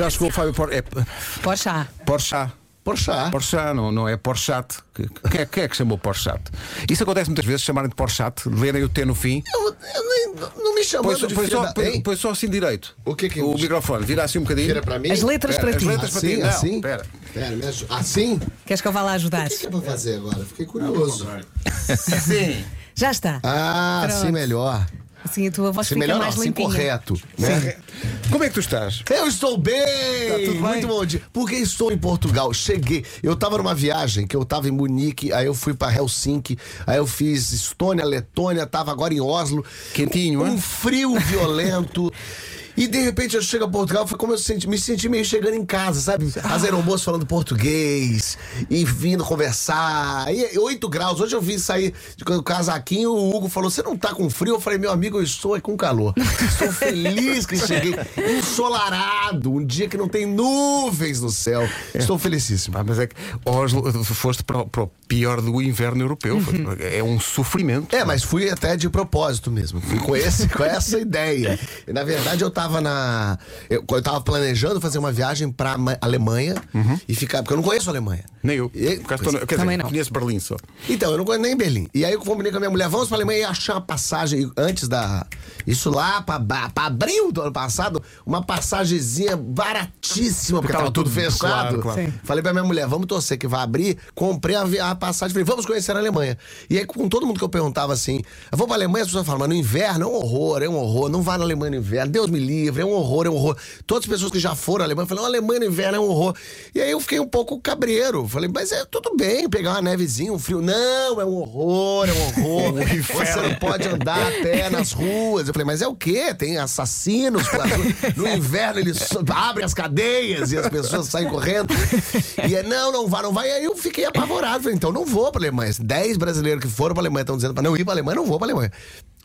Já chegou o Fábio Por... é, Poxa. Porchat. Porchat. Porchat, não, não é Porchat. Que- Quem é, quem é que chamou Porchat? Isso acontece muitas vezes, chamarem de Porchat, lerem o T no fim. Eu, eu nem, não me só, de põe só, põe- só assim direito. O que que- O microfone, vira assim um bocadinho. Vira para mim? As letras Espera, para as ti. letras para Assim, ti. Não, assim? espera. Pera, me ajuda. Assim? Queres que eu vá lá ajudar? O que, que é para fazer agora? Fiquei curioso. Sim. Já está. Ah, Pronto. assim melhor. Assim a tua voz Assim fica melhor não, mais assim limpinha. correto. Né? Como é que tu estás? Eu estou bem! Tá tudo bem? Muito bom dia. Porque estou em Portugal. Cheguei. Eu tava numa viagem que eu tava em Munique, aí eu fui pra Helsinki, aí eu fiz Estônia, Letônia, tava agora em Oslo. Quentinho, Um hein? frio violento. E de repente eu chego a Portugal, foi como eu senti, me senti meio chegando em casa, sabe? As aeromoças falando português e vindo conversar. E 8 graus. Hoje eu vim sair de casaquinho, o Hugo falou: Você não tá com frio? Eu falei: Meu amigo, eu estou é com calor. Estou feliz que cheguei ensolarado, um dia que não tem nuvens no céu. Estou felicíssimo. Ah, mas é que Oslo, foste para, o- para o pior do inverno europeu. Foi- É um sofrimento. É, mas fui até de propósito mesmo. Fui com, esse, com essa ideia. E, na verdade, eu tava na. Eu, eu tava planejando fazer uma viagem pra Ma- Alemanha e ficar. Porque eu não conheço a Alemanha. Nem eu. E- estou- quer Também dizer, não. conheço Berlim só. Então, eu não conheço nem Berlim. E aí eu combinei com a minha mulher, vamos pra Alemanha e achar uma passagem antes da. Isso lá pra, pra abril do ano passado, uma passagenzinha baratíssima, porque Tava tava tudo fechado. claro, claro. Falei pra minha mulher, vamos torcer que vai abrir. Comprei a, a passagem, falei, vamos conhecer a Alemanha. E aí, com todo mundo que eu perguntava assim, eu vou pra Alemanha, as pessoas falam, mas no inverno é um horror, é um horror. Não vá na Alemanha no inverno, Deus me livre, é um horror, é um horror. Todas as pessoas que já foram à Alemanha falaram, Alemanha no inverno é um horror. E aí eu fiquei um pouco cabreiro. Falei, mas é tudo bem, pegar uma nevezinha, um frio. Não, é um horror, é um horror. Você não pode andar a pé nas ruas. Eu falei, mas é o quê? Tem assassinos. No inverno eles abrem as cadeias e as pessoas saem correndo. E é, não, não vai, não vai. E aí eu fiquei apavorado. Falei, então não vou pra Alemanha. Dez brasileiros que foram pra Alemanha estão dizendo pra não ir pra Alemanha, não vou pra Alemanha.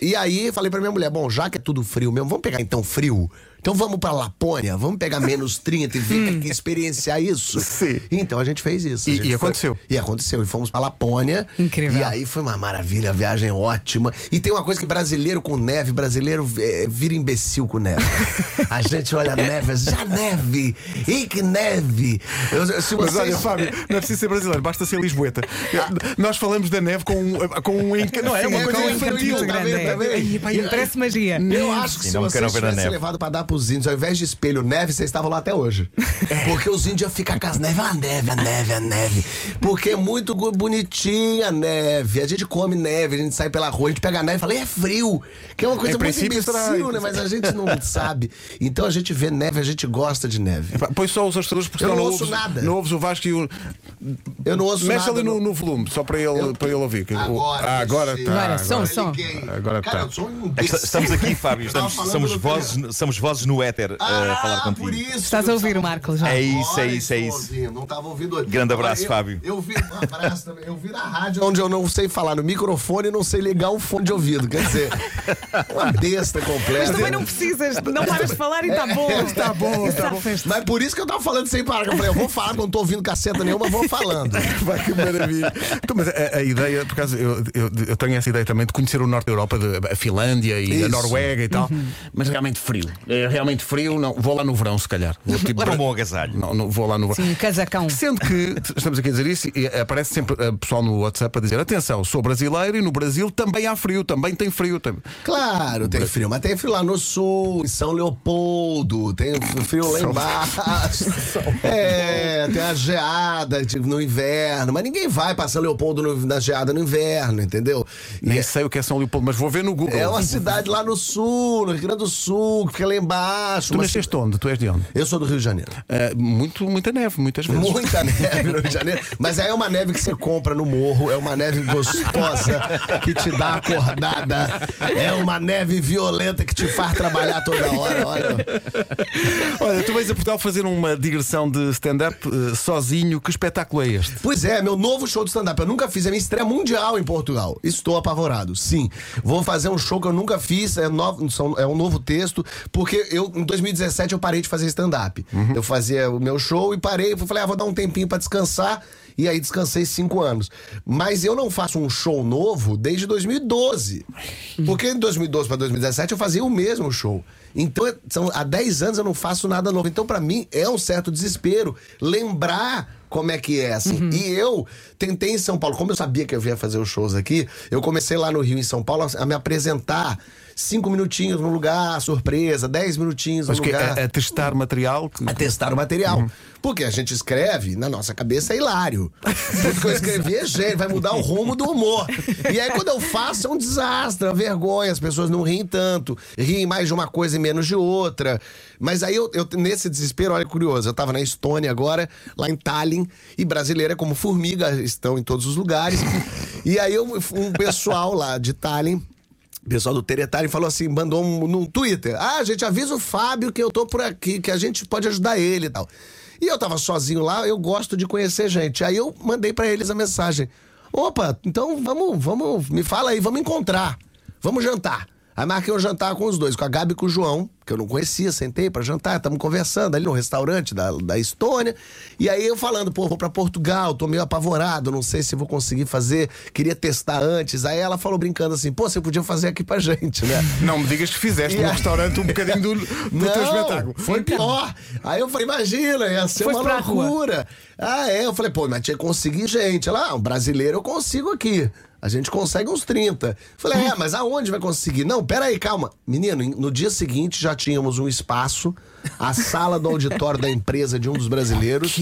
E aí falei pra minha mulher, bom, já que é tudo frio mesmo, vamos pegar então frio. Então vamos pra Lapônia, vamos pegar menos 30 e ver que experienciar isso. Sim. Então a gente fez isso. E- gente e foi- aconteceu? E aconteceu. E fomos pra Lapônia. Incrível. E aí foi uma maravilha, a viagem ótima. E tem uma coisa que brasileiro com neve, brasileiro é, vira imbecil com neve. A gente olha a neve, já neve! E que neve! Eu, se Mas vocês... olha, Fábio, não é preciso ser brasileiro, basta ser Lisboeta. Nós falamos da neve com um, com um. Não é Sim, uma é coisa infantil. Tá tá Parece magia. Eu acho que Sim, se não vocês tivessem neve. levado pra dar pros índios, ao invés de espelho neve, vocês estavam lá até hoje. Porque os índios ficam com as neves, a neve, a neve, a neve. Porque é muito bonitinha a neve. A gente come neve, a gente sai pela rua, a gente pega a neve e fala, é frio. Que é uma coisa Em muito será- imbecil, né? Mas a gente não sabe. Então a gente vê neve, a gente gosta de neve. Põe só os astros porque Eu não não ouço ouves, nada. Não ouves o Vasco e o. Eu não ouço Mexe nada. ali no, no volume, só para ele, para ele ouvir. Agora, ah, agora está. Agora, som, som. liguei. Agora Cara, tá. eu sou um É estamos aqui, Fábio, Eu estamos, somos, vozes, somos vozes no éter Ah, a falar contigo. por isso. Estás a ouvir o Marco já. É isso, é isso, é estou isso. Não estava ouvindo hoje. Grande abraço, eu, Fábio. Eu vi um abraço também. Eu vi na rádio onde eu não sei falar no microfone e não sei ligar um fone de ouvido. Quer dizer, uma besta Mas completa. também não precisas, não paras de falar e está bom. Está bom, está bom. Mas por isso que eu tava falando sem parar. Eu falei, eu vou falar, não tô ouvindo caceta nenhuma, vou falando. Vai, que maravilha. Então, mas a, a ideia, por acaso, eu, eu, eu tenho essa ideia também de conhecer o norte da Europa, de, a Finlândia e a Isso. Noruega e tal, mas realmente frio. É realmente frio, não. Vou lá no verão, se calhar. Vou, tipo, Leva um bom agasalho. Não, não, vou lá no verão. Sim, casacão. Sendo que estamos aqui a dizer isso, e aparece sempre eh, pessoal no WhatsApp a dizer: atenção, sou brasileiro e no Brasil também há frio, também tem frio. Tem... Claro, tem frio, mas tem frio lá no sul, em São Leopoldo, tem frio lá embaixo. É, tem a geada tipo, no inverno, mas ninguém vai pra São Leopoldo no- na geada no inverno, entendeu? E Nem é- sei o que é São Leopoldo, mas vou ver no Google. É uma cidade lá no sul, no Rio Grande do Sul, que fica lá embaixo. Tu uma nasceste onde? Tu és de onde? Eu sou do Rio de Janeiro. Eh, muito, muita neve, muitas vezes. Muita neve no Rio de Janeiro. Mas aí é uma neve que você compra no morro, é uma neve gostosa que te dá acordada. É uma neve violenta que te faz trabalhar toda hora. Olha. Olha, tu vais a Portugal fazer uma digressão de stand-up eh, sozinho. Que espetáculo é este? Pois é, meu novo show de stand-up. Eu nunca fiz, é minha estreia mundial em Portugal. Estou apavorado, sim. Vou fazer um show que eu nunca fiz, é, novo, é um novo texto, porque eu, em 2017 eu parei de fazer stand-up. Eu fazia o meu show e parei. Eu falei, ah, vou dar um tempinho pra descansar. E aí descansei cinco anos. Mas eu não faço um show novo desde 2012. Porque em 2012 para 2017 eu fazia o mesmo show. Então, são, há 10 anos eu não faço nada novo. Então, pra mim, é um certo desespero lembrar como é que é, assim. E eu tentei em São Paulo, como eu sabia que eu ia fazer os shows aqui, eu comecei lá no Rio, em São Paulo, a me apresentar cinco minutinhos no lugar, surpresa, dez minutinhos Mas no que lugar é, é testar material. que- a testar o material. Porque a gente escreve, na nossa cabeça é hilário. Tudo que eu escrevi é gênio, vai mudar o rumo do humor. E aí quando eu faço é um desastre, é uma vergonha, as pessoas não riem tanto, riem mais de uma coisa e menos de outra. Mas aí eu, eu nesse desespero, olha curioso, eu tava na Estônia agora, lá em Tallinn, e brasileira é como formiga, estão em todos os lugares. E aí eu, um pessoal lá de Tallinn o pessoal do Teretari falou assim, mandou um, no Twitter. Ah, gente, avisa o Fábio que eu tô por aqui, que a gente pode ajudar ele e tal. E eu tava sozinho lá, eu gosto de conhecer gente. Aí eu mandei pra eles a mensagem. Opa, então vamos, vamos, me fala aí, vamos encontrar. Vamos jantar. Aí marquei um jantar com os dois, com a Gabi e com o João, que eu não conhecia, sentei pra jantar, estamos conversando ali no restaurante da, da Estônia. E aí eu falando, pô, vou pra Portugal, tô meio apavorado, não sei se vou conseguir fazer, queria testar antes. Aí ela falou brincando assim, pô, você podia fazer aqui pra gente, né? Não me digas que fizeste E no aí- restaurante um bocadinho do, do teu espetáculo. Foi pior. Aí eu falei, imagina, ia ser Foste uma loucura. Ah, é? Eu falei, pô, mas tinha que conseguir gente. Ela, ah, um brasileiro eu consigo aqui. A gente consegue uns 30. Falei, é, mas aonde vai conseguir? Não, pera aí, calma. Menino, no dia seguinte já tínhamos um espaço, a sala do auditório da empresa de um dos brasileiros.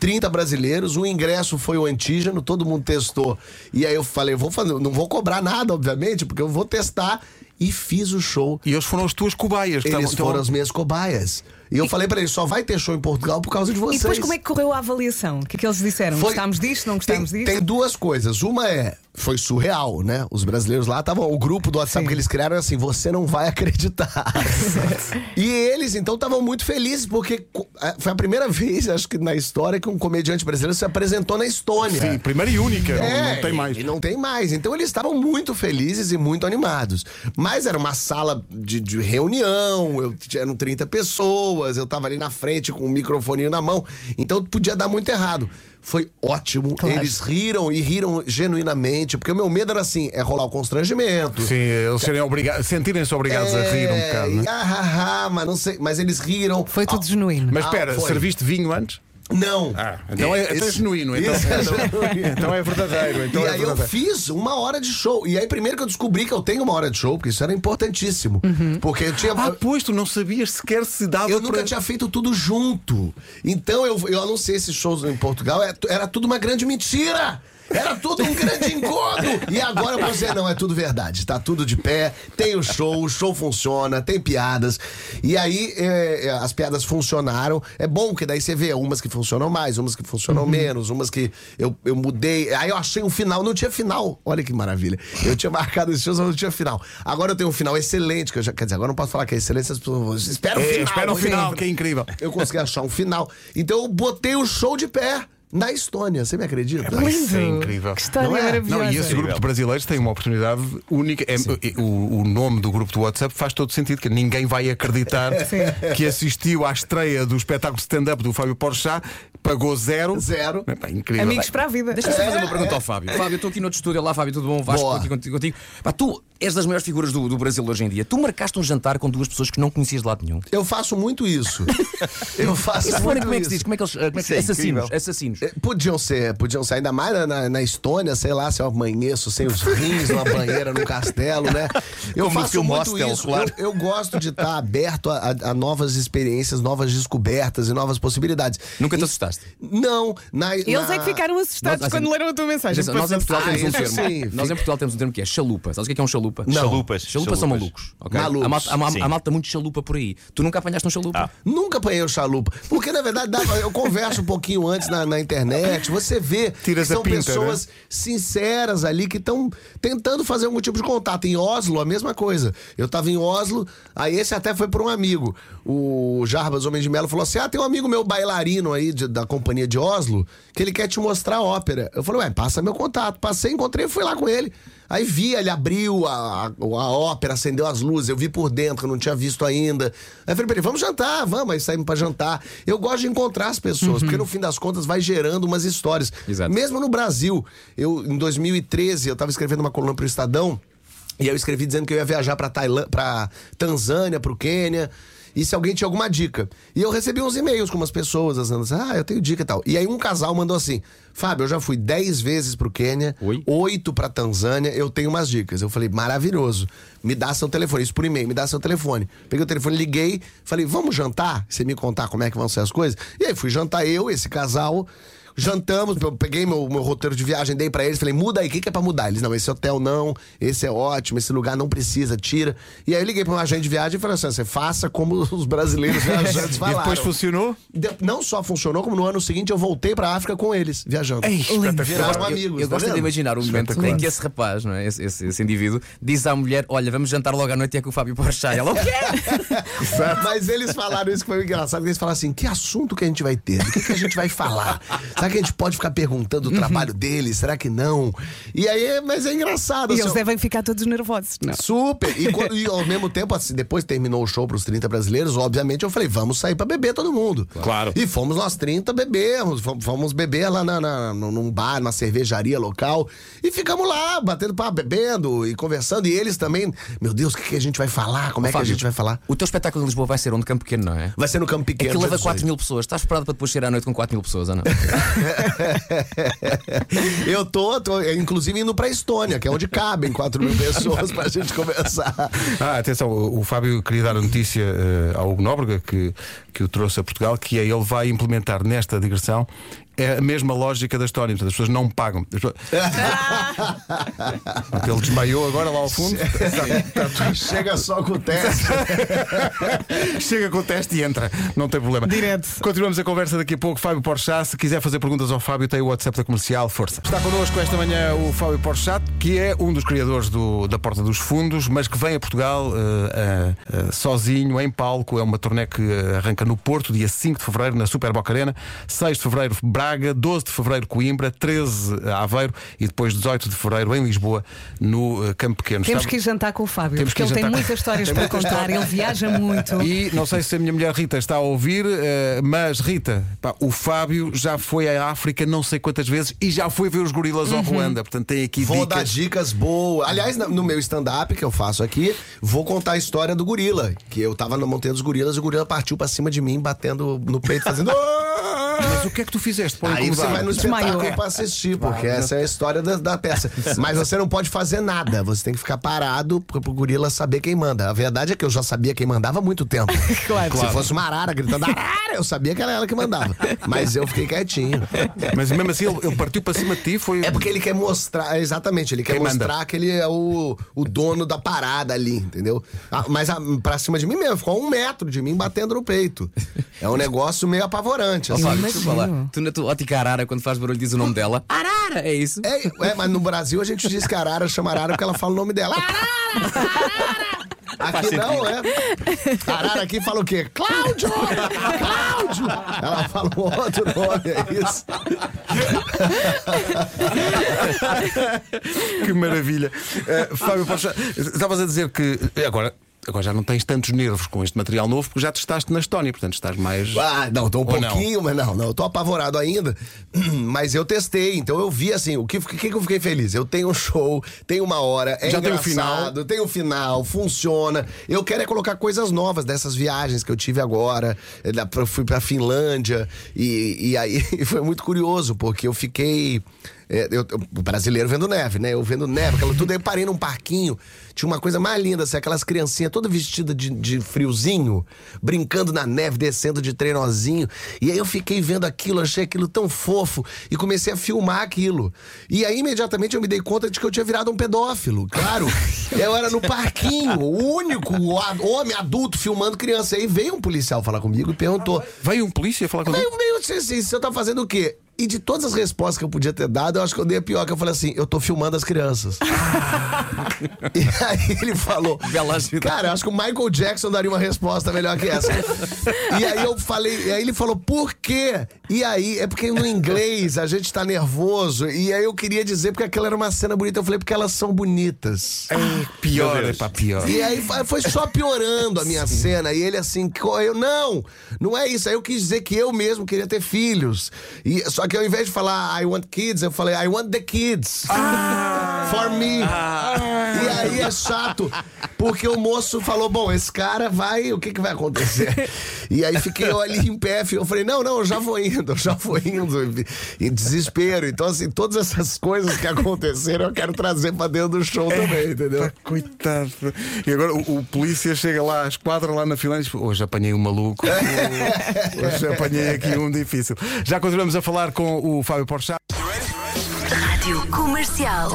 30 brasileiros, o ingresso foi o antígeno, todo mundo testou. E aí eu falei, vou fazer, não vou cobrar nada, obviamente, porque eu vou testar. E fiz o show. E eles foram as tuas cobaias. Eles estavam- foram as minhas cobaias. E eu falei pra eles, só vai ter show em Portugal por causa de E vocês. depois como é que correu a avaliação? O que é que eles disseram? Foi- Gostámos disto, não gostámos tem, disto? Tem duas coisas. Uma é, foi surreal, né? Os brasileiros lá estavam, o grupo do WhatsApp Sim. que eles criaram era assim, você não vai acreditar. e eles, então, estavam muito felizes, porque a- foi a primeira vez, acho que na história, que um comediante brasileiro se apresentou na Estônia. Sim, primeira e única. não- É, não tem mais. E não tem mais. Então eles estavam muito felizes e muito animados. Mas era uma sala de, de reunião, eu, eram 30 pessoas, eu tava ali na frente com o microfone na mão. Então podia dar muito errado. Foi ótimo. Claro. Eles riram e riram genuinamente, porque o meu medo era assim: é rolar o constrangimento. Sim, eles serem obrigados, sentirem-se obrigados a rir um bocado, e né? ah, ah, ah, mas não sei, mas eles riram. Foi tudo Ah, genuíno. Mas Ah, espera, serviste vinho antes? Não. Ah, então é, então é Esse- genuíno. Então, Isso é então- então é verdadeiro. Então e é aí eu verdadeiro. fiz uma hora de show. E aí primeiro que eu descobri que eu tenho uma hora de show, porque isso era importantíssimo. Porque eu tinha. Ah, pois, tu não sabias sequer se dava eu nunca para... tinha feito tudo junto. Então eu, eu anunciei esses shows em Portugal, é- era tudo uma grande mentira. Era tudo um grande encontro. E agora você não, é tudo verdade. Tá tudo de pé, tem o show, o show funciona, tem piadas. E aí é, é, as piadas funcionaram. É bom que daí você vê umas que funcionam mais, umas que funcionam menos, umas que eu, eu mudei. Aí eu achei um final, não tinha final. Olha que maravilha. Eu tinha marcado esses shows, mas não tinha final. Agora eu tenho um final excelente, que eu já, quer dizer, agora não posso falar que é excelente, as pessoas vão, espera o É, final. espera o final, que é incrível. Eu consegui achar um final. Então eu botei o show de pé na Estônia. Você me acredita? Isso é incrível. Que história Não é? maravilhosa. Não, e esse grupo de brasileiros tem uma oportunidade única. É- o, o nome do grupo do WhatsApp faz todo sentido, que ninguém vai acreditar que assistiu à estreia do espetáculo de stand-up do Fábio Porchat, pagou zero. Zero. É, pá, incrível. Amigos para a vida. Deixa-me só fazer uma pergunta ao Fábio. Fábio, eu estou aqui no outro estúdio. Olá, Fábio, tudo bom? Vasco, aqui contigo. contigo. Pá, tu és das maiores figuras do, do Brasil hoje em dia. Tu marcaste um jantar com duas pessoas que não conhecias de lado nenhum. Eu faço muito isso. Eu faço E se muito como é que se isso. diz? Como é que eles. ah, Como é que Isso é assassinos. incrível. Assassinos. É, Podiam ser, podiam ser, ainda mais na- na, na Estônia, sei lá, se eu amanheço sem os rins numa banheira num castelo, né? Eu Como faço muito Hostel, isso. claro. Eu, eu gosto de estar aberto a, a- a novas experiências, novas descobertas e novas possibilidades. Nunca te assustaste? Não, na, Eles é que ficaram assustados Nós- quando assim, leram a tua mensagem. Atenção, Nós em Portugal Ah, temos um termo. sim, Nós em Portugal temos um termo que é chalupa. Sabes o que é, é um chalupa? Não. Chalupas. Chalupas são malucos. ok? Malucos, Há malta, sim. há malta muito chalupa por aí. Tu nunca apanhaste um chalupa? Ah. Nunca apanhei o chalupa. Porque, na verdade, dá- eu converso um pouquinho antes na, na internet. Você vê Tiras que são pinta, pessoas sinceras ali que estão tentando fazer algum tipo de contato. Em Oslo, a mesma coisa. Eu tava em Oslo, aí esse até foi por um amigo. O Jarbas Homem de Melo falou assim: Ah, tem um amigo meu bailarino aí de- da companhia de Oslo que ele quer te mostrar a ópera. Eu falei, ué, passa meu contato. Passei, encontrei, fui lá com ele. Aí vi, ele abriu a, a, ópera, acendeu as luzes, eu vi por dentro, eu não tinha visto ainda. Aí falei, peraí, vamos jantar, vamos, aí saímos pra jantar. Eu gosto de encontrar as pessoas, porque no fim das contas vai gerando umas histórias. Exato. Mesmo no Brasil, eu em 2013, eu tava escrevendo uma coluna pro Estadão, e eu escrevi dizendo que eu ia viajar pra, Tailã pra Tanzânia, pro Quênia. E se alguém tinha alguma dica. E eu recebi uns e-mails com umas pessoas, dizendo assim, ah, eu tenho dica e tal. E aí um casal mandou assim, Fábio, eu já fui 10 vezes pro Quênia, Oi? oito pra Tanzânia, eu tenho umas dicas. Eu falei, maravilhoso. Me dá seu telefone, isso por e-mail, me dá seu telefone. Peguei o telefone, liguei, falei, vamos jantar? Você me contar como é que vão ser as coisas? E aí fui jantar eu, esse casal. Jantamos, eu peguei meu, meu roteiro de viagem, dei pra eles, falei, muda aí, o que, que é pra mudar? Eles, não, esse hotel não, esse é ótimo, esse lugar não precisa, tira. E aí eu liguei pra um agente de viagem e falei assim: você faça como os brasileiros viajantes E falaram. depois funcionou? De- Não só funcionou, como no ano seguinte eu voltei pra África com eles, viajando. Viraram amigos. Eu tá gosto de imaginar o momento em que esse rapaz, não é? esse, esse- esse indivíduo, diz à mulher: Olha, vamos jantar logo à noite e é com o Fábio Porchat. E Ela, o quê? Mas eles falaram isso que foi engraçado. Eles falaram assim: que assunto que a gente vai ter? Do que, que a gente vai falar? Será que a gente pode ficar perguntando o trabalho deles? Será que não? E aí, mas é engraçado. E assim, eles devem ficar todos nervosos. Não. Super! E, quando- e ao mesmo tempo, assim, depois terminou o show pros 30 brasileiros, obviamente eu falei, vamos sair pra beber todo mundo. Claro. E fomos nós 30 bebemos, fomos, beber lá na, na- num bar, numa cervejaria local. E ficamos lá, batendo papo, bebendo e conversando. E eles também, meu Deus, o que, que a gente vai falar? Como é que a gente vai falar? O teu espetáculo em Lisboa vai ser onde Campo Pequeno, não é? Vai ser no Campo Pequeno. Aquilo leva dia 4 18. mil pessoas. Estás preparado para depois cheirar à noite com 4 mil pessoas ou não? Eu tô, tô, inclusive, indo pra Estônia, que é onde cabem 4 mil pessoas pra gente conversar. Ah, atenção, o, o Fábio queria dar a notícia eh, ao Hugo Nóbrega que, que o trouxe a Portugal, que é ele vai implementar nesta digressão é a mesma lógica da história. Portanto, as pessoas não pagam. As pessoas- ele desmaiou agora lá ao fundo. Chega só com o teste. Chega com o teste e entra, não tem problema. Direto. Continuamos a conversa daqui a pouco. Fábio Porchat, se quiser fazer perguntas ao Fábio, tem o WhatsApp da comercial, força. Está connosco esta manhã o Fábio Porchat, que é um dos criadores do- da Porta dos Fundos, mas que vem a Portugal eh, eh, eh, sozinho, em palco. É uma turnê que arranca no Porto, dia 5 de fevereiro, na Super Boca Arena, 6 de fevereiro, Braga, 12 de fevereiro, Coimbra, 13 Aveiro e depois 18 de fevereiro em Lisboa, no eh, Campo Pequeno. Temos Estava- que ir jantar com o Fábio, Temos porque ele tem muitas histórias para contar, ele viaja muito. E não sei se a minha mulher Rita está a ouvir, eh, mas Rita, pá, o Fábio já foi à África não sei quantas vezes e já foi ver os gorilas ao Ruanda. Portanto, tem aqui Vou dar dicas. dicas boas. Aliás, no meu stand-up que eu faço aqui, vou contar a história do gorila. Que eu tava na Montanha dos Gorilas e o gorila partiu pra cima de mim, batendo no peito, fazendo. "Ah!" Mas o que é que tu fizeste? Aí você incomodar? vai no espetáculo pra assistir, porque essa é a história da, da peça. Mas você não pode fazer nada, você tem que ficar parado pro, pro gorila saber quem manda. A verdade é que eu já sabia quem mandava há muito tempo. Claro. Se fosse uma arara gritando arara, eu sabia que era ela que mandava. Mas eu fiquei quietinho. Mas mesmo assim, ele, ele partiu para cima de ti. Foi... É porque ele quer mostrar, exatamente, ele quer Quem manda? mostrar que ele é o, o dono da parada ali, entendeu? Ah, mas a, pra cima de mim mesmo, ficou a um metro de mim batendo no peito. É um negócio meio apavorante. assim. Desculpa lá. Tu na tua ótica arara, quando faz barulho, diz o nome dela. Arara! É isso? É, é, mas no Brasil a gente diz que a arara chama arara porque ela fala o nome dela. Arara! Arara! Aqui não, é. Arara aqui fala o quê? Cláudio! Cláudio! Ela fala um outro nome, é isso. que maravilha. Eh, Fábio, estavas a dizer que agora, agora já não tens tantos nervos com este material novo porque já testaste na Estónia, portanto estás mais. Ah, não, tô um Ou não? pouquinho, mas não, não, tô apavorado ainda. Mas eu testei, então eu vi assim, o que, que, que eu fiquei feliz? Eu tenho um show, tenho uma hora, é Já tem o engraçado, tem o final, funciona. Eu quero é colocar coisas novas dessas viagens que eu tive agora. Eu eu fui pra Finlândia e, e aí foi muito curioso, porque eu fiquei. É, eu, o brasileiro vendo neve, né? Eu vendo neve, aquilo tudo. Aí eu parei num parquinho, tinha uma coisa mais linda, assim, aquelas criancinhas toda vestida de, de friozinho, brincando na neve, descendo de trenozinho. E aí eu fiquei vendo aquilo, achei aquilo tão fofo e comecei a filmar aquilo. E aí imediatamente eu me dei conta de que eu tinha virado um pedófilo, claro. eu era no parquinho, o único homem adulto filmando criança. Aí veio um policial falar comigo e perguntou: Veio um polícia falar contigo. Meio, meio assim, assim, você tá fazendo o quê? E de todas as respostas que eu podia ter dado, eu acho que eu dei a pior, que eu falei assim, eu tô filmando as crianças. e aí ele falou, cara, eu acho que o Michael Jackson daria uma resposta melhor que essa. e aí eu falei, e aí ele falou, por quê? E aí, é porque no inglês a gente tá nervoso, e aí eu queria dizer porque aquela era uma cena bonita, eu falei, porque elas são bonitas. Pior, Meu é Deus. pá, pior. E aí foi- só piorando a minha cena. E ele assim, eu não, não é isso. Aí eu quis dizer que eu mesmo queria ter filhos. E, só que ao invés de falar I want kids, eu falei I want the kids. For me. E aí é chato, porque o moço falou: bom, esse cara vai, o que, que vai acontecer? E aí fiquei eu ali em pé, eu falei: não, não, eu já vou indo, eu já vou indo. Em desespero. Então, assim, todas essas coisas que aconteceram, eu quero trazer pra dentro do show também, entendeu? Pá, coitado. E agora o, o polícia chega lá, a esquadra lá na Finlândia e diz, hoje apanhei um maluco. hoje apanhei aqui um difícil. Já continuamos a falar com o Fábio Porchat. Rádio Comercial.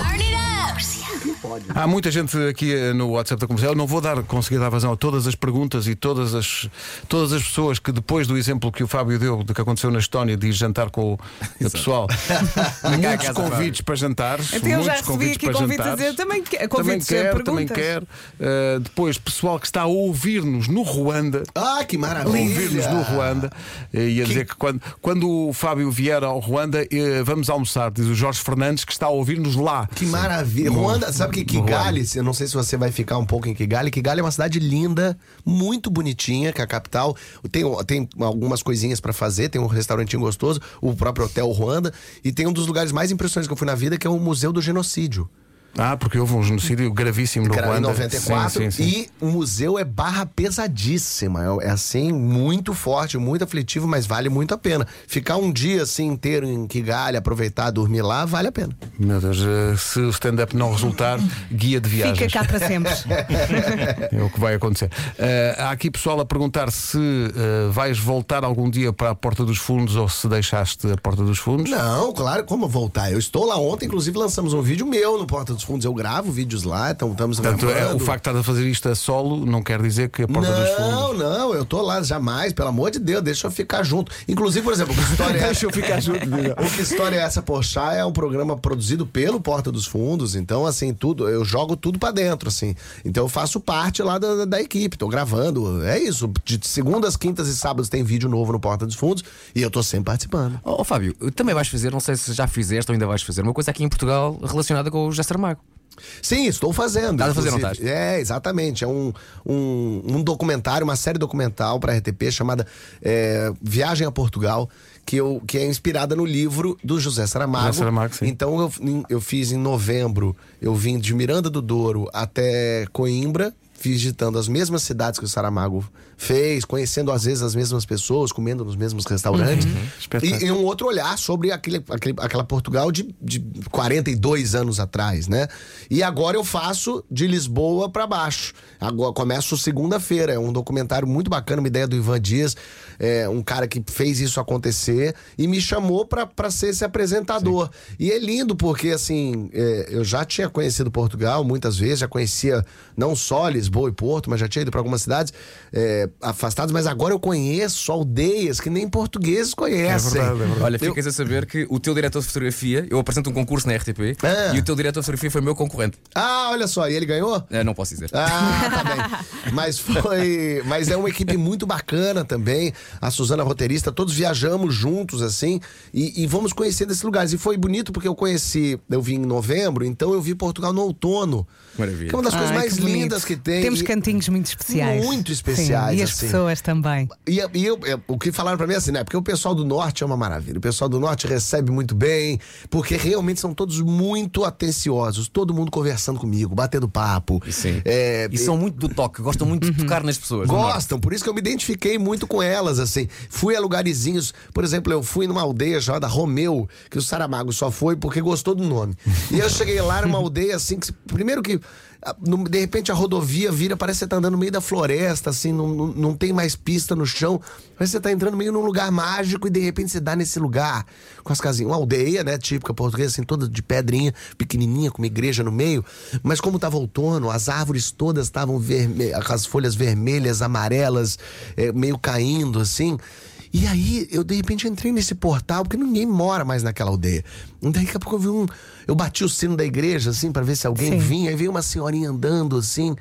Há muita gente aqui eh, no WhatsApp da comercial. Eu não vou dar, conseguir dar vazão a todas as perguntas e todas as, todas as pessoas que, depois do exemplo que o Fábio deu do que aconteceu na Estónia de ir jantar com o pessoal, muitos convites para jantares. Até eu já muitos recebi convites aqui para convites a dizer também que- também convites a quer, também perguntas. quer. Uh, depois, pessoal que está a ouvir-nos no Ruanda. Ah, que a maravilha! Ouvir-nos no Ruanda eh, e a dizer que quando, quando o Fábio vier ao Ruanda, eh, vamos almoçar, diz o Jorge Fernandes, que está a ouvir-nos lá. Que maravilha. Ruanda, sabe que no Kigali, eu não sei se você vai ficar um pouco em Kigali. Kigali é uma cidade linda, muito bonitinha, que é a capital. Tem, tem algumas coisinhas pra fazer, tem um restaurantinho gostoso, o próprio Hotel Ruanda. E tem um dos lugares mais impressionantes que eu fui na vida, que é o Museu do Genocídio. Ah, porque houve um genocídio gravíssimo no era em Ruanda. 94. Sim, sim, sim. E o museu é barra pesadíssima. É, é assim, muito forte, muito aflitivo, mas vale muito a pena. Ficar um dia assim inteiro em Kigali, aproveitar, dormir lá, vale a pena. Meu Deus, eh, se o stand-up não resultar, guia de Fica viagens. cá para sempre. É o que vai acontecer. Eh, há aqui pessoal a perguntar se eh, vais voltar algum dia para a Porta dos Fundos ou se deixaste a Porta dos Fundos. Não, claro, como voltar? Eu estou lá ontem, inclusive lançamos um vídeo meu no Porta dos Fundos. Eu gravo vídeos lá, então estamos Portanto, é, o facto de estar a fazer isto a solo não quer dizer que a Porta dos Não, Fundos. não, eu tô lá jamais, pelo amor de Deus, deixa eu ficar junto. Inclusive, por exemplo, o que história é Deixa eu ficar junto. O que história é essa Porchat é um programa produzido pelo Porta dos Fundos, então assim, tudo, eu jogo tudo pra dentro, assim. Então eu faço parte lá da, da equipe, tô gravando. É isso, de segundas, quintas e sábados tem vídeo novo no Porta dos Fundos e eu tô sempre participando. Ó ó, Fábio, também vais fazer, não sei se já fizeste ou ainda vais fazer, uma coisa aqui em Portugal relacionada com o José Saramago. Sim, estou fazendo. Não inclusive. É, exatamente. É um, um, um documentário, uma série documental para RTP chamada é, Viagem a Portugal, que, eu, que é inspirada no livro do José Saramago. José Saramago, sim. Então eu, eu fiz em novembro, eu vim de Miranda do Douro até Coimbra, visitando as mesmas cidades que o Saramago fez, conhecendo às vezes as mesmas pessoas, comendo nos mesmos restaurantes. Espetáculo. E, e um outro olhar sobre aquele, aquele- aquela Portugal de, de 42 anos atrás, né? E agora eu faço de Lisboa pra baixo. Agora começo segunda-feira. É um documentário muito bacana, uma ideia do Ivan Dias, é, um cara que fez isso acontecer e me chamou pra pra ser esse apresentador. E é lindo porque, assim, é, eu já tinha conhecido Portugal muitas vezes, já conhecia não só Lisboa e Porto, mas já tinha ido pra algumas cidades é, afastadas, mas agora eu conheço aldeias que nem portugueses conhecem. verdade, é verdade. Olha, Eu- ficas a saber que o teu diretor de fotografia, eu apresento um concurso na RTP Ah. e o teu diretor de fotografia foi meu concorrente. Ah, olha só, e ele ganhou? Eh, não posso dizer. Ah, tá bem. Mas foi. Mas é uma equipe muito bacana também. A Suzana roteirista, todos viajamos juntos, assim, e, e vamos conhecer desses lugares. E foi bonito porque eu conheci, eu vim em novembro, então eu vi Portugal no outono. Maravilha. Que é uma das coisas Ai, mais que bonito. lindas que tem. Temos E- cantinhos muito especiais. Muito especiais, Sim, e as assim. pessoas também. E, e eu, eu- o que falaram pra mim é assim, né? Porque o pessoal do norte é uma maravilha. O pessoal do norte recebe muito bem, porque realmente são todos muito atenciosos. Todo mundo conversando comigo, batendo papo. Sim. É, E são muito do toque, gostam muito de tocar nas pessoas. norte. Gostam, por isso que eu me identifiquei muito com elas, assim. Fui a lugarzinhos, por exemplo, eu fui numa aldeia chamada Romeu, que o Saramago só foi porque gostou do nome. E eu cheguei lá numa aldeia assim, que, primeiro que. De repente a rodovia vira, parece que você tá andando no meio da floresta, assim, não, não, não tem mais pista no chão. Parece que você tá entrando meio num lugar mágico e de repente você dá nesse lugar, com as casinhas. Uma aldeia, né, típica portuguesa, assim, toda de pedrinha, pequenininha, com uma igreja no meio. Mas como tava outono, as árvores todas estavam com as folhas vermelhas, amarelas, eh, meio caindo, assim. E aí, eu de repente entrei nesse portal, porque ninguém mora mais naquela aldeia. E daí, daqui a pouco eu vi um. Eu bati o sino da igreja, assim, para ver se alguém Sim. vinha. Aí veio uma senhorinha andando, assim.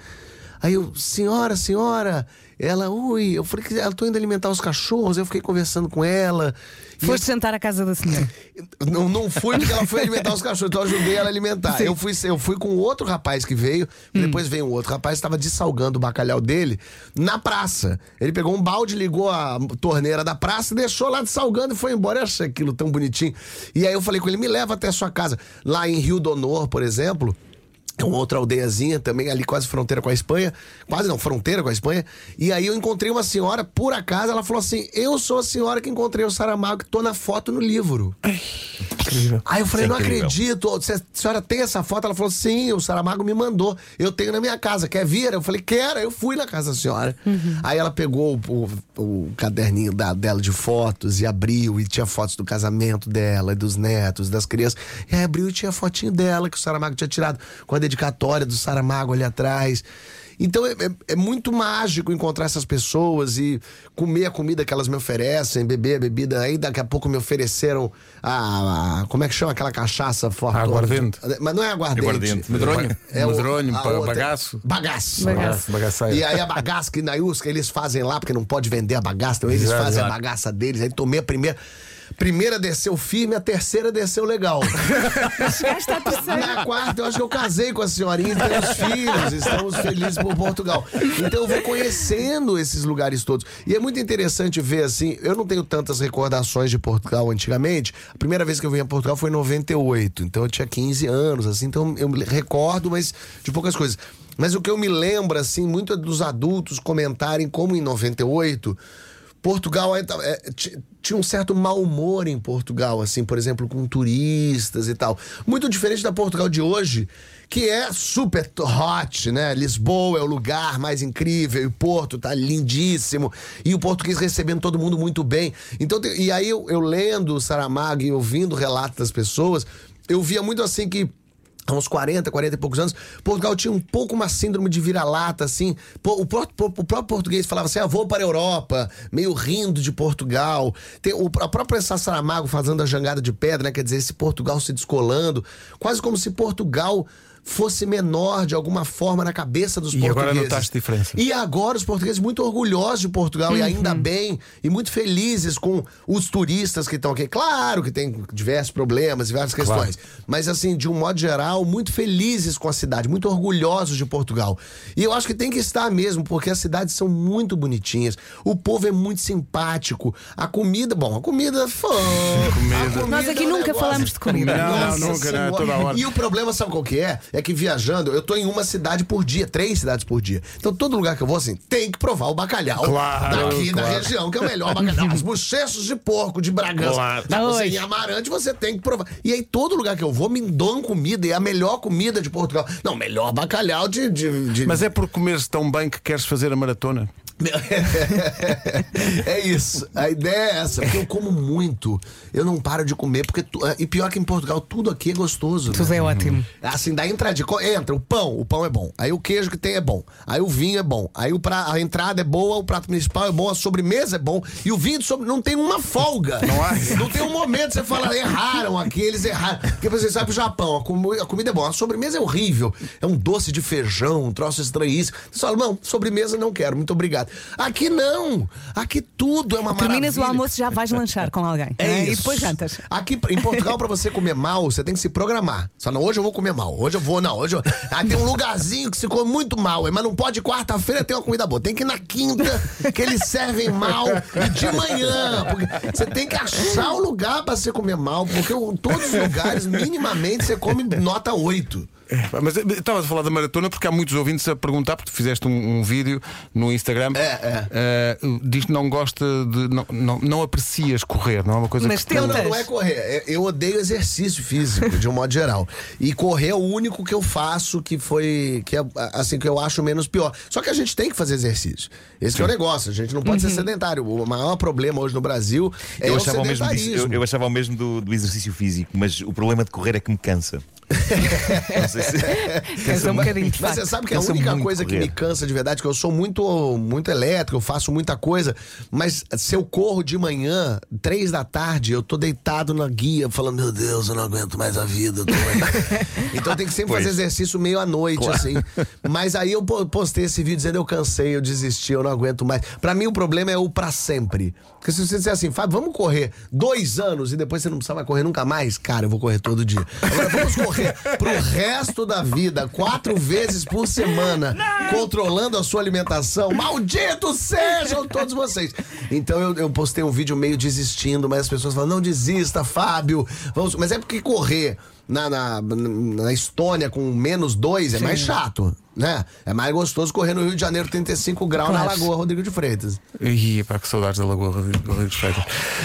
Aí eu, senhora, senhora. Ela, ui, eu falei que eu tô indo alimentar os cachorros. Eu fiquei conversando com ela. E Foste jantar à casa da senhora. não, não fui porque ela foi alimentar os cachorros, então eu ajudei ela a alimentar. Eu fui, eu fui com outro rapaz que veio, depois veio um outro rapaz que estava dessalgando o bacalhau dele na praça. Ele pegou um balde, ligou a torneira da praça, deixou lá dessalgando e foi embora. Eu achei aquilo tão bonitinho. E aí eu falei com ele: me leva até a sua casa. Lá em Rio do Honor, por exemplo. É uma outra aldeiazinha também, ali quase fronteira com a Espanha. Quase não, fronteira com a Espanha. E aí eu encontrei uma senhora, por acaso, ela falou assim: Eu sou a senhora que encontrei o Saramago, que tô na foto no livro. Aí eu falei, Isso não é incrível. acredito. A senhora tem essa foto? Ela falou, sim, o Saramago me mandou. Eu tenho na minha casa. Quer vir? Eu falei, quero. Eu fui na casa da senhora. Aí ela pegou o, o- o caderninho da- dela de fotos e abriu. E tinha fotos do casamento dela, e dos netos, das crianças. E aí abriu e tinha a fotinho dela que o Saramago tinha tirado com a dedicatória do Saramago ali atrás. Então é, é- é muito mágico encontrar essas pessoas e comer a comida que elas me oferecem, beber a bebida. Aí daqui a pouco me ofereceram a. a- como é que chama aquela cachaça forte? Aguardente. Mas não é aguardente. Aguardente. Medronho. É o- Medronho, a outra- bagaço. Bagaço. Bagaço. Bagaceira. E aí a bagaça que na Iusca eles fazem lá, porque não pode vender a bagaça, então eles Exato, fazem a exato. bagaça deles. Aí tomei a primeira. Primeira desceu firme, a terceira desceu legal. Terceira. Na quarta, eu acho que eu casei com a senhorinha e temos filhos, estamos felizes por Portugal. Então eu vou conhecendo esses lugares todos. E é muito interessante ver assim, eu não tenho tantas recordações de Portugal antigamente. A primeira vez que eu vim a Portugal foi em 98, então eu tinha 15 anos, assim, então eu me recordo, mas de poucas coisas. Mas o que eu me lembro, assim, muito é dos adultos comentarem como em 98. Portugal é, é, ti- tinha um certo mau humor em Portugal, assim, por exemplo, com turistas e tal. Muito diferente da Portugal de hoje, que é super hot, né? Lisboa é o lugar mais incrível, e Porto tá lindíssimo, e o português recebendo todo mundo muito bem. Então, e aí eu, eu lendo o Saramago e ouvindo o relato das pessoas, eu via muito assim que há uns 40, 40 e poucos anos, Portugal tinha um pouco uma síndrome de vira-lata, assim. O próprio, português falava assim: ah, vou para a Europa, meio rindo de Portugal. Tem o, a própria Saramago fazendo a jangada de pedra, né? Quer dizer, esse Portugal se descolando, quase como se Portugal fosse menor de alguma forma na cabeça dos E agora portugueses. notaste diferença. E agora os portugueses muito orgulhosos de Portugal e ainda bem, e muito felizes com os turistas que estão aqui. Claro que tem diversos problemas, diversas questões, mas assim, de um modo geral, muito felizes com a cidade, muito orgulhosos de Portugal. E eu acho que tem que estar mesmo, porque as cidades são muito bonitinhas, o povo é muito simpático, a comida, bom, a comida, fã, a comida Nós aqui é um nunca negócio- falamos de comida. Não, Nossa nunca, não, Senhora. toda hora. E o problema, sabe qual que é? É que viajando, eu tô em uma cidade por dia, três cidades por dia. Então todo lugar que eu vou, assim, tem que provar o bacalhau Claro, daqui da claro. região, que é o melhor bacalhau. Os bochechos de porco de Bragança. Claro. Já você em Amarante, você tem que provar. E aí todo lugar que eu vou, me dão comida, e é a melhor comida de Portugal. Não, melhor bacalhau de... de, de- Mas é por comeres tão bem que queres fazer a maratona? É isso. A ideia é essa. Porque eu como muito. Eu não paro de comer. porque tu- E pior que em Portugal, tudo aqui é gostoso. Tudo né? é ótimo. Assim, da entradinha. Co- Entra, o pão, o pão é bom. Aí o queijo que tem é bom. Aí o vinho é bom. Aí o pra... a entrada é boa, o prato principal é bom, a sobremesa é bom. E o vinho de sobre... não tem uma folga. Não há. Não tem um momento que você fala, erraram aqui, eles erraram. Porque você sabe pro Japão, a, comi- a comida é boa, a sobremesa é horrível. É um doce de feijão, um troço estranhíssimo. Você fala, não, sobremesa não quero, muito obrigado. Aqui não. Aqui tudo é uma Terminas o maravilha. almoço, já vais lanchar com alguém. É né? E isso. depois jantas. Aqui em Portugal, pra você comer mal, você tem que se programar. Só não, hoje eu vou comer mal. Hoje eu vou, não. Hoje eu... Ah, tem um lugarzinho que se come muito mal, mas não pode quarta-feira ter uma comida boa. Tem que ir na quinta, que eles servem mal, e de manhã. Você tem que achar o lugar pra você comer mal, porque o- todos os lugares, minimamente, você come nota 8. É, mas eh, estavas a falar da maratona porque há muitos ouvintes a perguntar, porque tu fizeste um, um vídeo no Instagram. É, é. eh, diz que não gosta de. Não, não, não aprecias correr, não é uma coisa Mas que. teu- Não, não, não é correr. É- Eu odeio exercício físico, de um modo geral. E correr é o único que eu faço que foi. que é assim, que eu acho menos pior. Só que a gente tem que fazer exercício. Esse que é o negócio. A gente não pode ser sedentário. O maior problema hoje no Brasil é Eu o achava, o mesmo disso, eu, eu achava o mesmo do, do exercício físico, mas o problema de correr é que me cansa. Não sei se- Cansa um bocadinho Mas você sabe que a Cansa única muito coisa que correr. me cansa de verdade, que eu sou muito, muito elétrico, eu faço muita coisa, mas se eu corro de manhã, três da tarde, eu tô deitado na guia, falando, meu Deus, eu não aguento mais a vida. eu tô aí." então tem que sempre Pois. fazer exercício meio à noite, assim. Mas aí eu po- postei esse vídeo dizendo, eu cansei, eu desisti, eu não aguento mais. Pra mim o problema é o pra sempre. Porque se você disser assim, Fábio, vamos correr dois anos e depois você não precisa mais correr nunca mais, cara, eu vou correr todo dia. Agora vamos correr pro resto da vida, quatro vezes por semana, controlando a sua alimentação. Malditos sejam todos vocês. Então eu, eu postei um vídeo meio desistindo, mas as pessoas falam, não desista, Fábio. Vamos... Mas é porque correr na, na, na Estônia com menos dois é mais chato, né? É mais gostoso correr no Rio de Janeiro 35 graus na Claro. Lagoa Rodrigo de Freitas. Ih, pá, que saudades da Lagoa Rodrigo Rodrigues Freitas.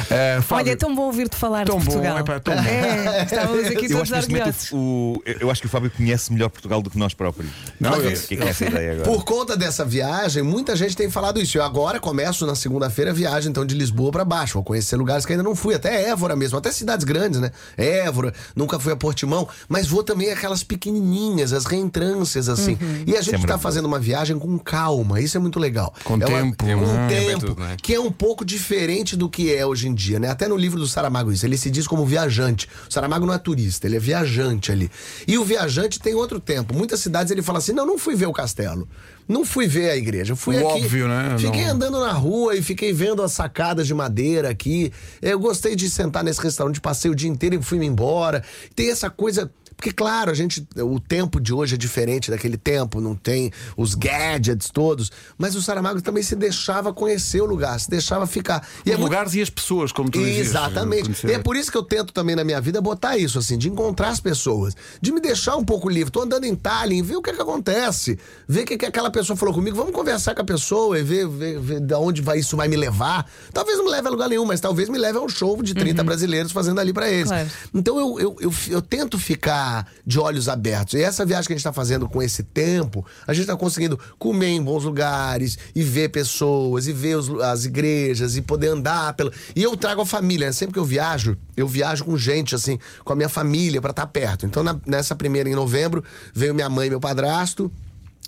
Eh, Fábio, Olha, é tão bom ouvir-te falar tão de bom, Portugal. epá, tão bom. É, estávamos aqui Eu todos orgulhosos. o, o- eu acho que o Fábio conhece melhor Portugal do que nós próprios. Não, Não, eu- o que é é essa ideia agora? Por conta dessa viagem, muita gente tem falado isso. Eu agora começo na segunda-feira a viagem então de Lisboa pra baixo. Vou conhecer lugares que ainda não fui, até Évora mesmo, até cidades grandes, né? Évora, nunca fui a Portimão, mas vou também aquelas pequenininhas, as reentrâncias assim. E a gente Sempre tá bom. fazendo uma viagem com calma, isso é muito legal. Com é uma- tempo, com né? tempo, tudo, né? que é um pouco diferente do que é hoje em dia, né? Até no livro do Saramago isso, ele se diz como viajante. O Saramago não é turista, ele é viajante ali. E o viajante tem outro tempo. Muitas cidades ele fala assim: "Não, não fui ver o castelo. Não fui ver a igreja, eu fui O aqui. óbvio, né? Fiquei Não- andando na rua e fiquei vendo as sacadas de madeira aqui. Eu gostei de sentar nesse restaurante, passei o dia inteiro e fui-me embora. Tem essa coisa porque, claro, a gente. O tempo de hoje é diferente daquele tempo, não tem os gadgets todos. Mas o Saramago também se deixava conhecer o lugar, se deixava ficar. E é Os muito lugares e as pessoas, como tu dizias. Exatamente. E é por isso que eu tento também na minha vida botar isso, assim, de encontrar as pessoas, de me deixar um pouco livre. Tô andando em Tallinn, ver o que, que acontece, ver o que, que aquela pessoa falou comigo, vamos conversar com a pessoa e ver, ver, ver de onde vai, isso vai me levar. Talvez não me leve a lugar nenhum, mas talvez me leve a um show de 30 brasileiros fazendo ali pra eles. Claro. Então eu, eu, eu, eu tento ficar de olhos abertos. E essa viagem que a gente tá fazendo com esse tempo, a gente tá conseguindo comer em bons lugares e ver pessoas, e ver os- as igrejas, e poder andar pela. E eu trago a família, né? Sempre que eu viajo, eu viajo com gente, assim, com a minha família pra estar perto. Então, na- nessa primeira em novembro, veio minha mãe e meu padrasto.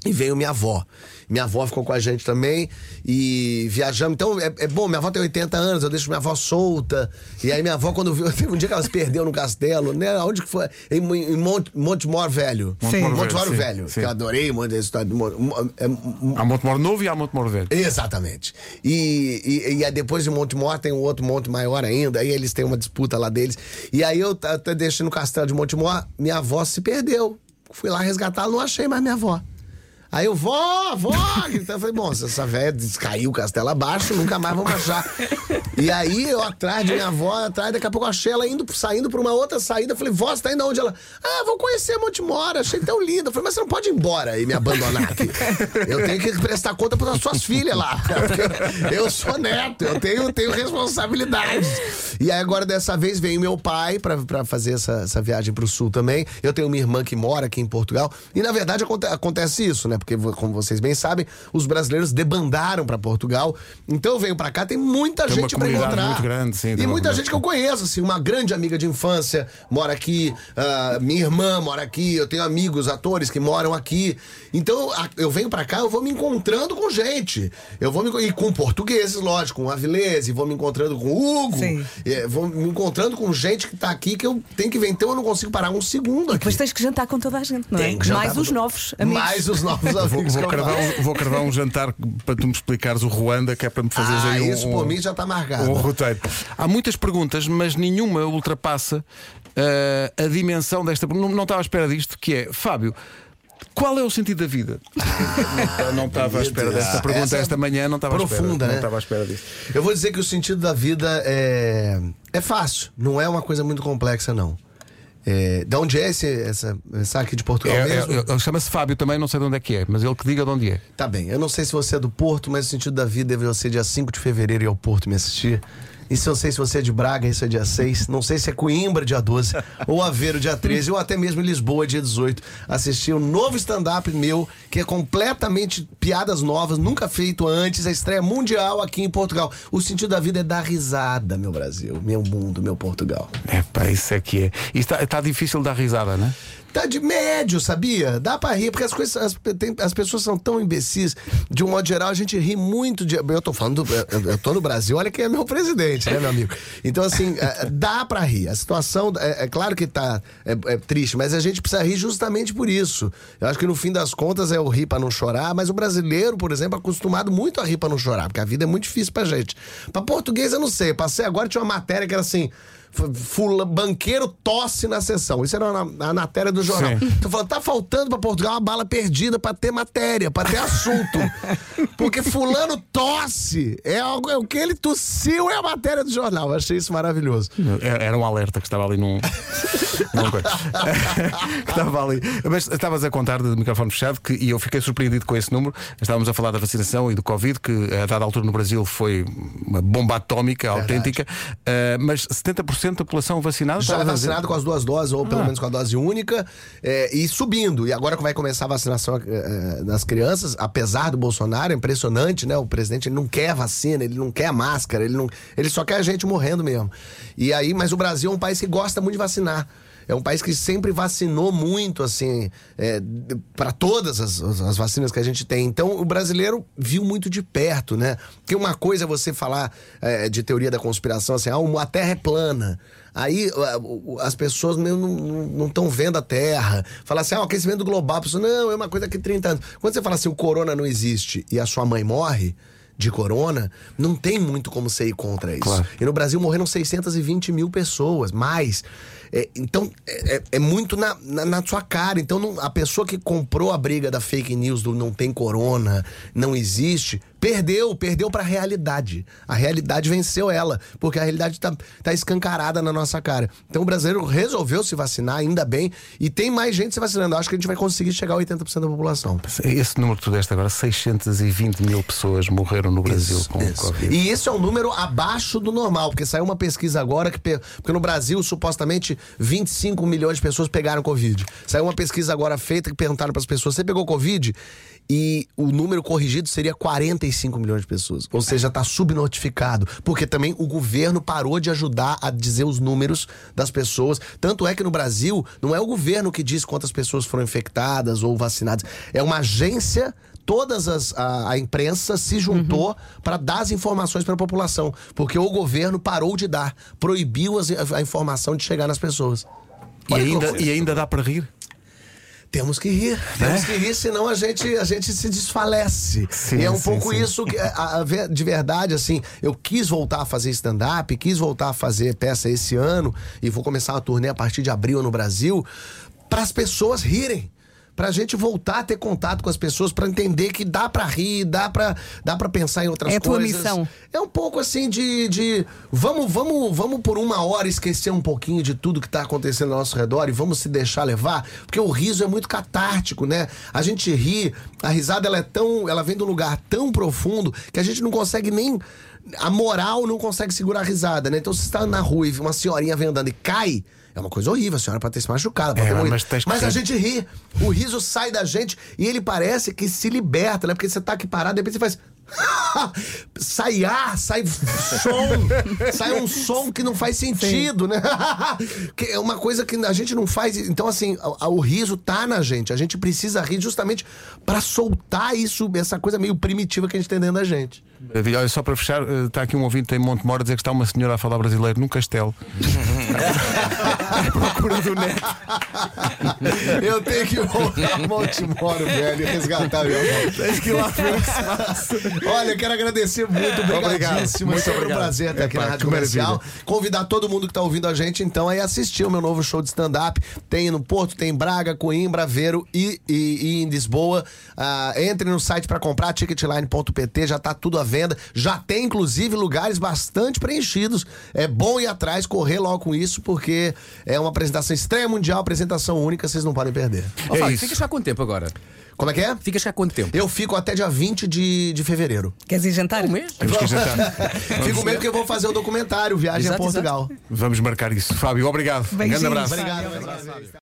E veio minha avó. Minha avó ficou com a gente também e viajamos. Então é, é bom, minha avó tem 80 anos, eu deixo minha avó solta. E aí minha avó, quando viu, teve um dia que ela se perdeu no castelo, né? Onde que foi? Em, em Monte, Montemor Velho. Sim. Montemor Sim, Velho, sim. que eu adorei muito história. é, Há Montemor Novo e há Montemor Velho. Exatamente. E, e, e aí depois de Montemor tem um outro monte maior ainda, aí eles têm uma disputa lá deles. E aí eu até deixei no castelo de Montemor, minha avó se perdeu. Fui lá resgatá-la, não achei mais minha avó. Aí eu, vó, vó! Então eu falei, bom, se essa velha caiu castelo abaixo, nunca mais vamos achar. E aí eu atrás de minha avó, atrás, daqui a pouco eu achei ela indo, saindo pra uma outra saída. Eu falei, vó, você tá indo aonde? Ela, ah, vou conhecer Montemora, achei tão lindo. Eu falei, mas você não pode ir embora e me abandonar aqui. Eu tenho que prestar conta para suas filhas lá. Eu sou neto, eu tenho, tenho responsabilidades. E aí agora dessa vez veio meu pai pra fazer essa, essa viagem pro sul também. Eu tenho uma irmã que mora aqui em Portugal. E na verdade aconte- acontece isso, né? Porque, como vocês bem sabem, os brasileiros debandaram pra Portugal. Então eu venho pra cá, tem muita Tem gente pra comunidade encontrar. muito grande, sim, e muita comunidade. gente que eu conheço, assim, uma grande amiga de infância mora aqui, ah, minha irmã mora aqui, eu tenho amigos, atores que moram aqui. Então eu venho pra cá, eu vou me encontrando com gente. Eu vou me e com portugueses, lógico, com Avilés, e vou me encontrando com o Hugo. Sim. e, vou me encontrando com gente que tá aqui que eu tenho que ver. Então eu não consigo parar um segundo aqui. Depois tens que jantar com toda a gente, não é? Tenho que jantar Mais com os to- novos amigos. Mais os novos Vou, vou cravar um, vou cravar um jantar para tu me explicares o Ruanda, que é para me fazeres Ah, aí um, isso um- por mim já tá marcado. um roteiro. Há muitas perguntas, mas nenhuma ultrapassa eh, a dimensão desta pergunta. Não, não estava à espera disto, que é, Fábio. Qual é o sentido da vida? Eu não estava à espera desta pergunta Essa é esta manhã, não estava à espera. profunda, Não né? estava à espera disso. Eu vou dizer que o sentido da vida é, é fácil, não é uma coisa muito complexa, não. É, de onde é esse, essa, essa aqui de Portugal É, mesmo? é, é, Chama-se Fábio também, não sei de onde é que é, mas ele que diga de onde é. Tá bem, eu não sei se você é do Porto, mas o sentido da vida deve ser dia 5 de fevereiro ir ao Porto me assistir. E se eu sei se você é de Braga, isso é dia 6. Não sei se é Coimbra, dia 12, ou Aveiro, dia 13, ou até mesmo em Lisboa, dia 18. Assistir um novo stand-up meu, que é completamente piadas novas, nunca feito antes, a estreia mundial aqui em Portugal. O sentido da vida é dar risada, meu Brasil, meu mundo, meu Portugal. É pá, isso é que é. E está, está difícil dar risada, não é? Tá de médio, sabia? Dá pra rir, porque as coisas. As, tem- as pessoas são tão imbecis. De um modo geral, a gente ri muito de. Eu tô falando. do- eu, eu tô no Brasil, olha quem é meu presidente, né, meu amigo? Então, assim, é, dá pra rir. A situação. É, é claro que tá é, é triste, mas a gente precisa rir justamente por isso. Eu acho que no fim das contas é o rir pra não chorar, mas o brasileiro, por exemplo, é acostumado muito a rir pra não chorar, porque a vida é muito difícil pra gente. Pra português, eu não sei. Passei agora, tinha uma matéria que era assim. Fula, banqueiro tosse na sessão. Isso era na, na matéria do jornal. Sim. Então falando, tá faltando pra Portugal uma bala perdida pra ter matéria, pra ter assunto. Porque fulano tosse. É, algo, é o que ele tossiu é a matéria do jornal. Eu achei isso maravilhoso. Era era um alerta que estava ali num. num coisa. que estava ali. Mas estavas a contar de microfone fechado que, e eu fiquei surpreendido com esse número. Estávamos a falar da vacinação e do Covid, que a dada altura no Brasil foi uma bomba atómica autêntica. Uh, mas 70% da população vacinada. Já dizer? vacinado com as duas doses, ou pelo menos com a dose única, é, e subindo. E agora que vai começar a vacinação é, das crianças, apesar do Bolsonaro, é impressionante, né? O presidente ele não quer vacina, ele não quer máscara, ele, não, ele só quer a gente morrendo mesmo. E aí, mas o Brasil é um país que gosta muito de vacinar. É um país que sempre vacinou muito, assim, é, para todas as, as- as vacinas que a gente tem. Então, o brasileiro viu muito de perto, né? Porque uma coisa é você falar é, de teoria da conspiração, assim, ah, a Terra é plana. Aí as pessoas não estão vendo a Terra. Fala assim, ah, o aquecimento global. A pessoa, não, é uma coisa que 30 anos. Quando você fala assim, o corona não existe e a sua mãe morre de corona, não tem muito como você ir contra isso. Claro. E no Brasil morreram 620 mil pessoas, mais. É, então, é, é- é muito na, na, na sua cara. Então, não- a pessoa que comprou a briga da fake news do não tem corona, não existe, perdeu, perdeu pra realidade. A realidade venceu ela, porque a realidade tá, tá escancarada na nossa cara. Então, o brasileiro resolveu se vacinar, ainda bem, e tem mais gente se vacinando. Eu acho que a gente vai conseguir chegar a 80% da população. Esse número que tu deste agora, 620 mil pessoas morreram no Brasil Isso, com isso. Covid. E isso é um número abaixo do normal, porque saiu uma pesquisa agora que. Porque no Brasil, supostamente, 25 milhões de pessoas pegaram Covid. Saiu uma pesquisa agora feita que perguntaram para as pessoas: você pegou Covid? E o número corrigido seria 45 milhões de pessoas. Ou seja, está subnotificado. Porque também o governo parou de ajudar a dizer os números das pessoas. Tanto é que no Brasil, não é o governo que diz quantas pessoas foram infectadas ou vacinadas. É uma agência todas as a, a imprensa se juntou para dar as informações para a população, porque o governo parou de dar, proibiu as- a, a informação de chegar nas pessoas. E ainda, e ainda dá para rir? Temos que rir, temos que rir, senão a gente, a gente se desfalece. Sim, e é um sim, pouco sim. isso que, a- a de verdade, assim, eu quis voltar a fazer stand-up, quis voltar a fazer peça esse ano, e vou começar a turnê a partir de abril no Brasil, para as pessoas rirem. Pra gente voltar a ter contato com as pessoas, pra entender que dá pra rir, dá pra, dá pra pensar em outras É a tua coisas. missão. É um pouco assim de, de vamos, vamos, vamos por uma hora esquecer um pouquinho de tudo que tá acontecendo ao nosso redor e vamos se deixar levar, porque o riso é muito catártico, né? A gente ri, a risada ela é tão, ela vem de um lugar tão profundo que a gente não consegue nem a moral não consegue segurar a risada, né? Então se você está na rua e uma senhorinha vem andando e cai, é uma coisa horrível, a senhora pode ter se machucado, É, mas que mas a gente ri. O riso sai da gente e ele parece que se liberta, né? Porque você tá aqui parado, de repente você faz. sai ar, sai som, sai um som que não faz sentido, né? que é uma coisa que a gente não faz. Então, assim, a- o riso tá na gente. A gente precisa rir justamente pra soltar isso, essa coisa meio primitiva que a gente tem dentro da gente. Olha, só para fechar, eh, está aqui um ouvinte em Montemor a dizer que está uma senhora a falar brasileiro num castelo. à procura do neto. Eu tenho que voltar a Montemoro, velho, e resgatar meu. Tens que ir lá ver o passa. Olha, eu quero agradecer muito, obrigadíssimo. Muito é obrigado. um prazer estar aqui Epá, na Rádio Comercial. Convidar todo mundo que está ouvindo a gente, então, aí assistir o meu novo show de stand-up. Tem no Porto, tem em Braga, Coimbra, Aveiro e, e- e em Lisboa. Ah, entre no site para comprar, ticketline.pt, já tá tudo à venda. Já tem, inclusive, lugares bastante preenchidos. É bom ir atrás, correr logo com isso, porque é uma apresentação estreia mundial, apresentação única, vocês não podem perder. Ó, É Fábio, ficas cá quanto tempo agora? Como é que é? Ficas cá quanto tempo? Eu fico até dia 20 de, de fevereiro. Queres ir jantar? Um mês? Temos que ir jantar. Fico mesmo que eu vou fazer o documentário Viagem Exato, a Portugal. Vamos marcar isso. Fábio, obrigado. Um grande abraço. Obrigado.